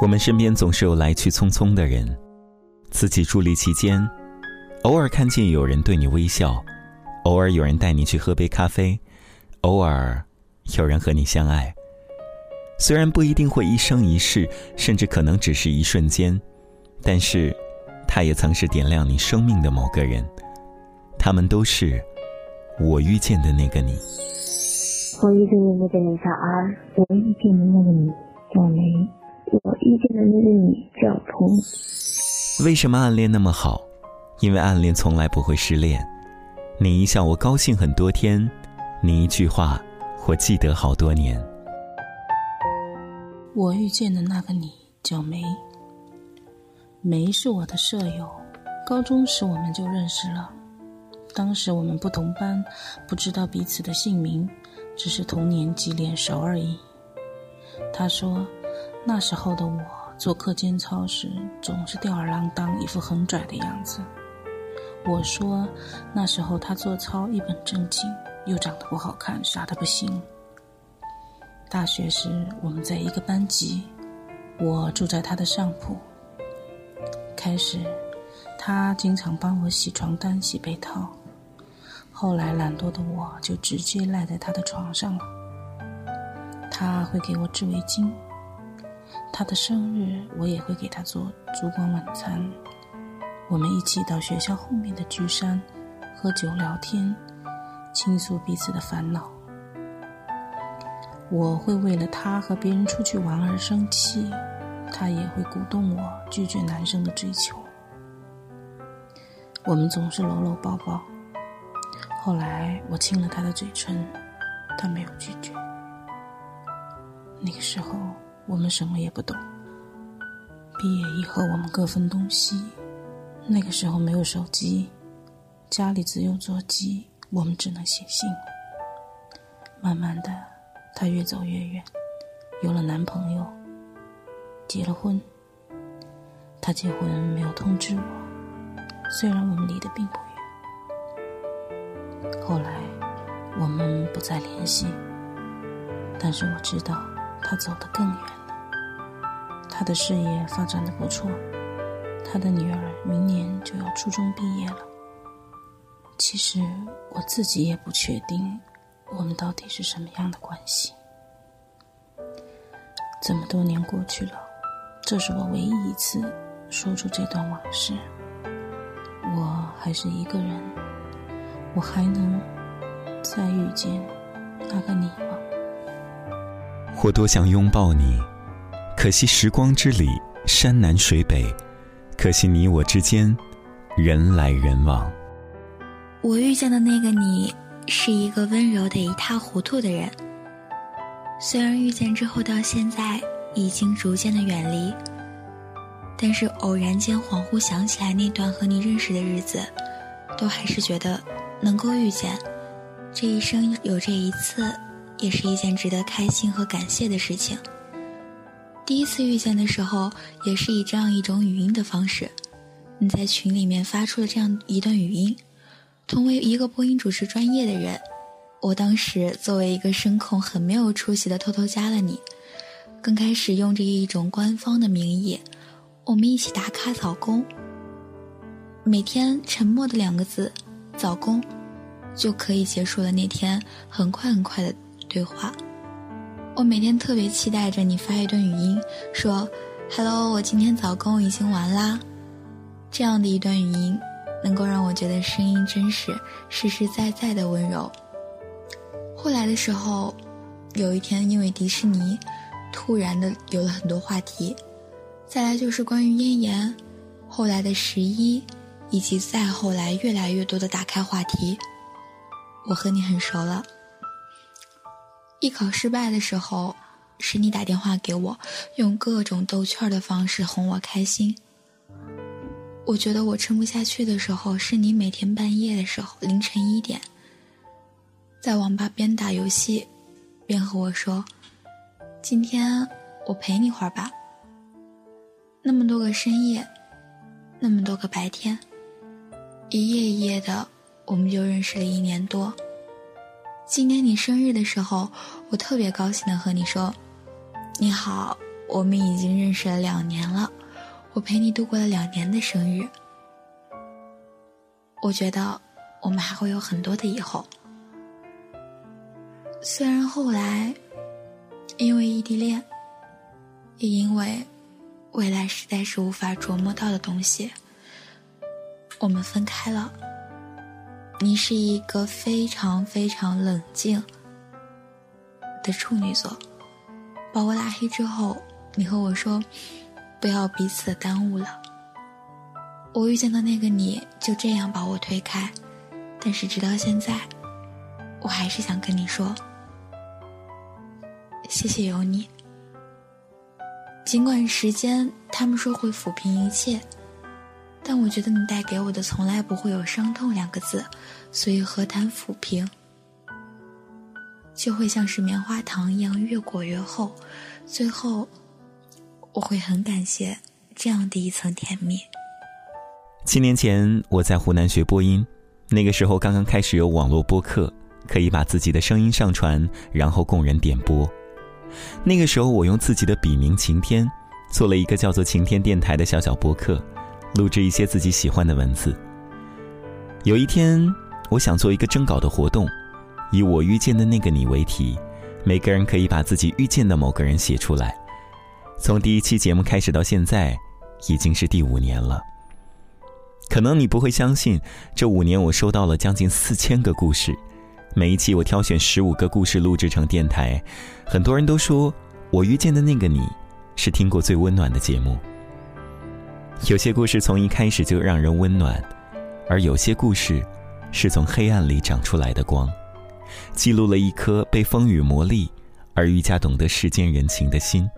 我们身边总是有来去匆匆的人，自己伫立其间，偶尔看见有人对你微笑，偶尔有人带你去喝杯咖啡，偶尔有人和你相爱。虽然不一定会一生一世，甚至可能只是一瞬间，但是，他也曾是点亮你生命的某个人。他们都是我遇见的那个你。我遇见的那个你叫安，我遇见的那个你。遇见的那个你叫鹏。为什么暗恋那么好？因为暗恋从来不会失恋。你一笑，我高兴很多天；你一句话，我记得好多年。我遇见的那个你叫梅。梅是我的舍友，高中时我们就认识了。当时我们不同班，不知道彼此的姓名，只是同年级脸熟而已。他说。那时候的我做课间操时，总是吊儿郎当，一副很拽的样子。我说，那时候他做操一本正经，又长得不好看，傻的不行。大学时我们在一个班级，我住在他的上铺。开始，他经常帮我洗床单、洗被套，后来懒惰的我就直接赖在他的床上了。他会给我织围巾。他的生日，我也会给他做烛光晚餐。我们一起到学校后面的居山喝酒聊天，倾诉彼此的烦恼。我会为了他和别人出去玩而生气，他也会鼓动我拒绝男生的追求。我们总是搂搂抱抱。后来我亲了他的嘴唇，他没有拒绝。那个时候。我们什么也不懂。毕业以后，我们各分东西。那个时候没有手机，家里只有座机，我们只能写信。慢慢的，他越走越远，有了男朋友，结了婚。他结婚没有通知我，虽然我们离得并不远。后来，我们不再联系，但是我知道他走得更远了。他的事业发展的不错，他的女儿明年就要初中毕业了。其实我自己也不确定，我们到底是什么样的关系。这么多年过去了，这是我唯一一次说出这段往事。我还是一个人，我还能再遇见那个你吗？我多想拥抱你。可惜时光之里，山南水北；可惜你我之间，人来人往。我遇见的那个你，是一个温柔的一塌糊涂的人。虽然遇见之后到现在已经逐渐的远离，但是偶然间恍惚想起来那段和你认识的日子，都还是觉得能够遇见，这一生有这一次，也是一件值得开心和感谢的事情。第一次遇见的时候，也是以这样一种语音的方式，你在群里面发出了这样一段语音。同为一个播音主持专业的人，我当时作为一个声控，很没有出息的偷偷加了你。刚开始用着一种官方的名义，我们一起打卡早功。每天沉默的两个字“早功”，就可以结束了那天很快很快的对话。我每天特别期待着你发一段语音，说 “hello，我今天早功已经完啦”，这样的一段语音，能够让我觉得声音真实、实实在在的温柔。后来的时候，有一天因为迪士尼，突然的有了很多话题，再来就是关于咽炎，后来的十一，以及再后来越来越多的打开话题，我和你很熟了。艺考失败的时候，是你打电话给我，用各种逗趣儿的方式哄我开心。我觉得我撑不下去的时候，是你每天半夜的时候，凌晨一点，在网吧边打游戏，边和我说：“今天我陪你会儿吧。”那么多个深夜，那么多个白天，一夜一夜的，我们就认识了一年多。今年你生日的时候，我特别高兴的和你说：“你好，我们已经认识了两年了，我陪你度过了两年的生日。我觉得我们还会有很多的以后。虽然后来因为异地恋，也因为未来实在是无法琢磨到的东西，我们分开了。你是一个非常非常冷静的处女座，把我拉黑之后，你和我说不要彼此耽误了。我遇见的那个你就这样把我推开，但是直到现在，我还是想跟你说，谢谢有你。尽管时间他们说会抚平一切。但我觉得你带给我的从来不会有伤痛两个字，所以何谈抚平？就会像是棉花糖一样越裹越厚，最后我会很感谢这样的一层甜蜜。七年前我在湖南学播音，那个时候刚刚开始有网络播客，可以把自己的声音上传，然后供人点播。那个时候我用自己的笔名晴天，做了一个叫做晴天电台的小小播客。录制一些自己喜欢的文字。有一天，我想做一个征稿的活动，以“我遇见的那个你”为题，每个人可以把自己遇见的某个人写出来。从第一期节目开始到现在，已经是第五年了。可能你不会相信，这五年我收到了将近四千个故事，每一期我挑选十五个故事录制成电台。很多人都说，我遇见的那个你，是听过最温暖的节目。有些故事从一开始就让人温暖，而有些故事是从黑暗里长出来的光，记录了一颗被风雨磨砺而愈加懂得世间人情的心。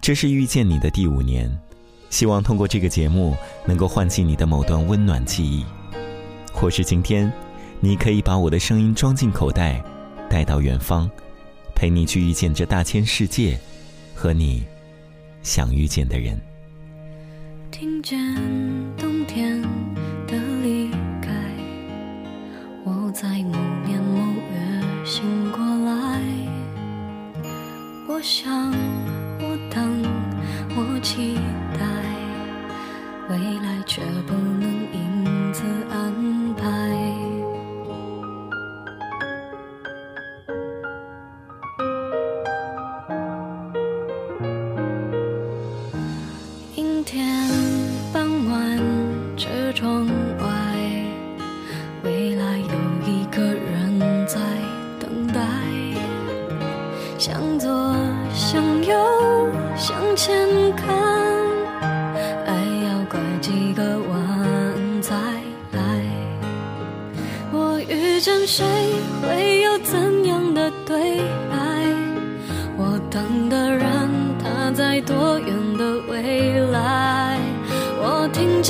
这是遇见你的第五年，希望通过这个节目能够唤起你的某段温暖记忆，或是今天，你可以把我的声音装进口袋，带到远方，陪你去遇见这大千世界，和你想遇见的人。听见冬天的离开，我在某年某月醒过来。我想，我等，我期阴天傍晚车窗外未来有一个人在等待。向左向右向前看爱要拐几个弯才来。我遇见谁会有怎样的对白？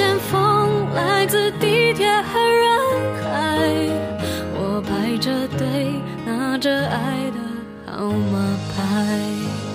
我听见风来自地铁和人海，我排着队拿着爱的号码牌。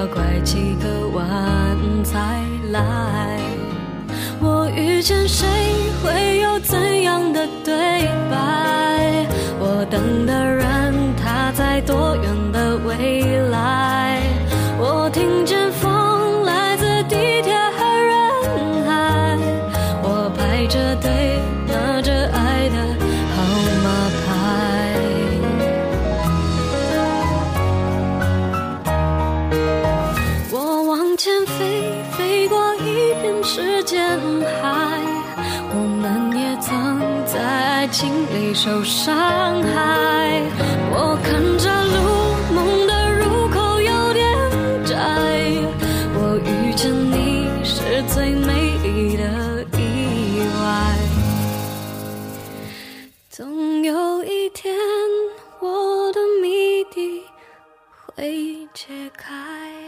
要拐几个弯才来。我遇见谁会心里受伤害。我看着路，梦的入口有点窄。我遇见你是最美丽的意外。总有一天，我的谜底会解开。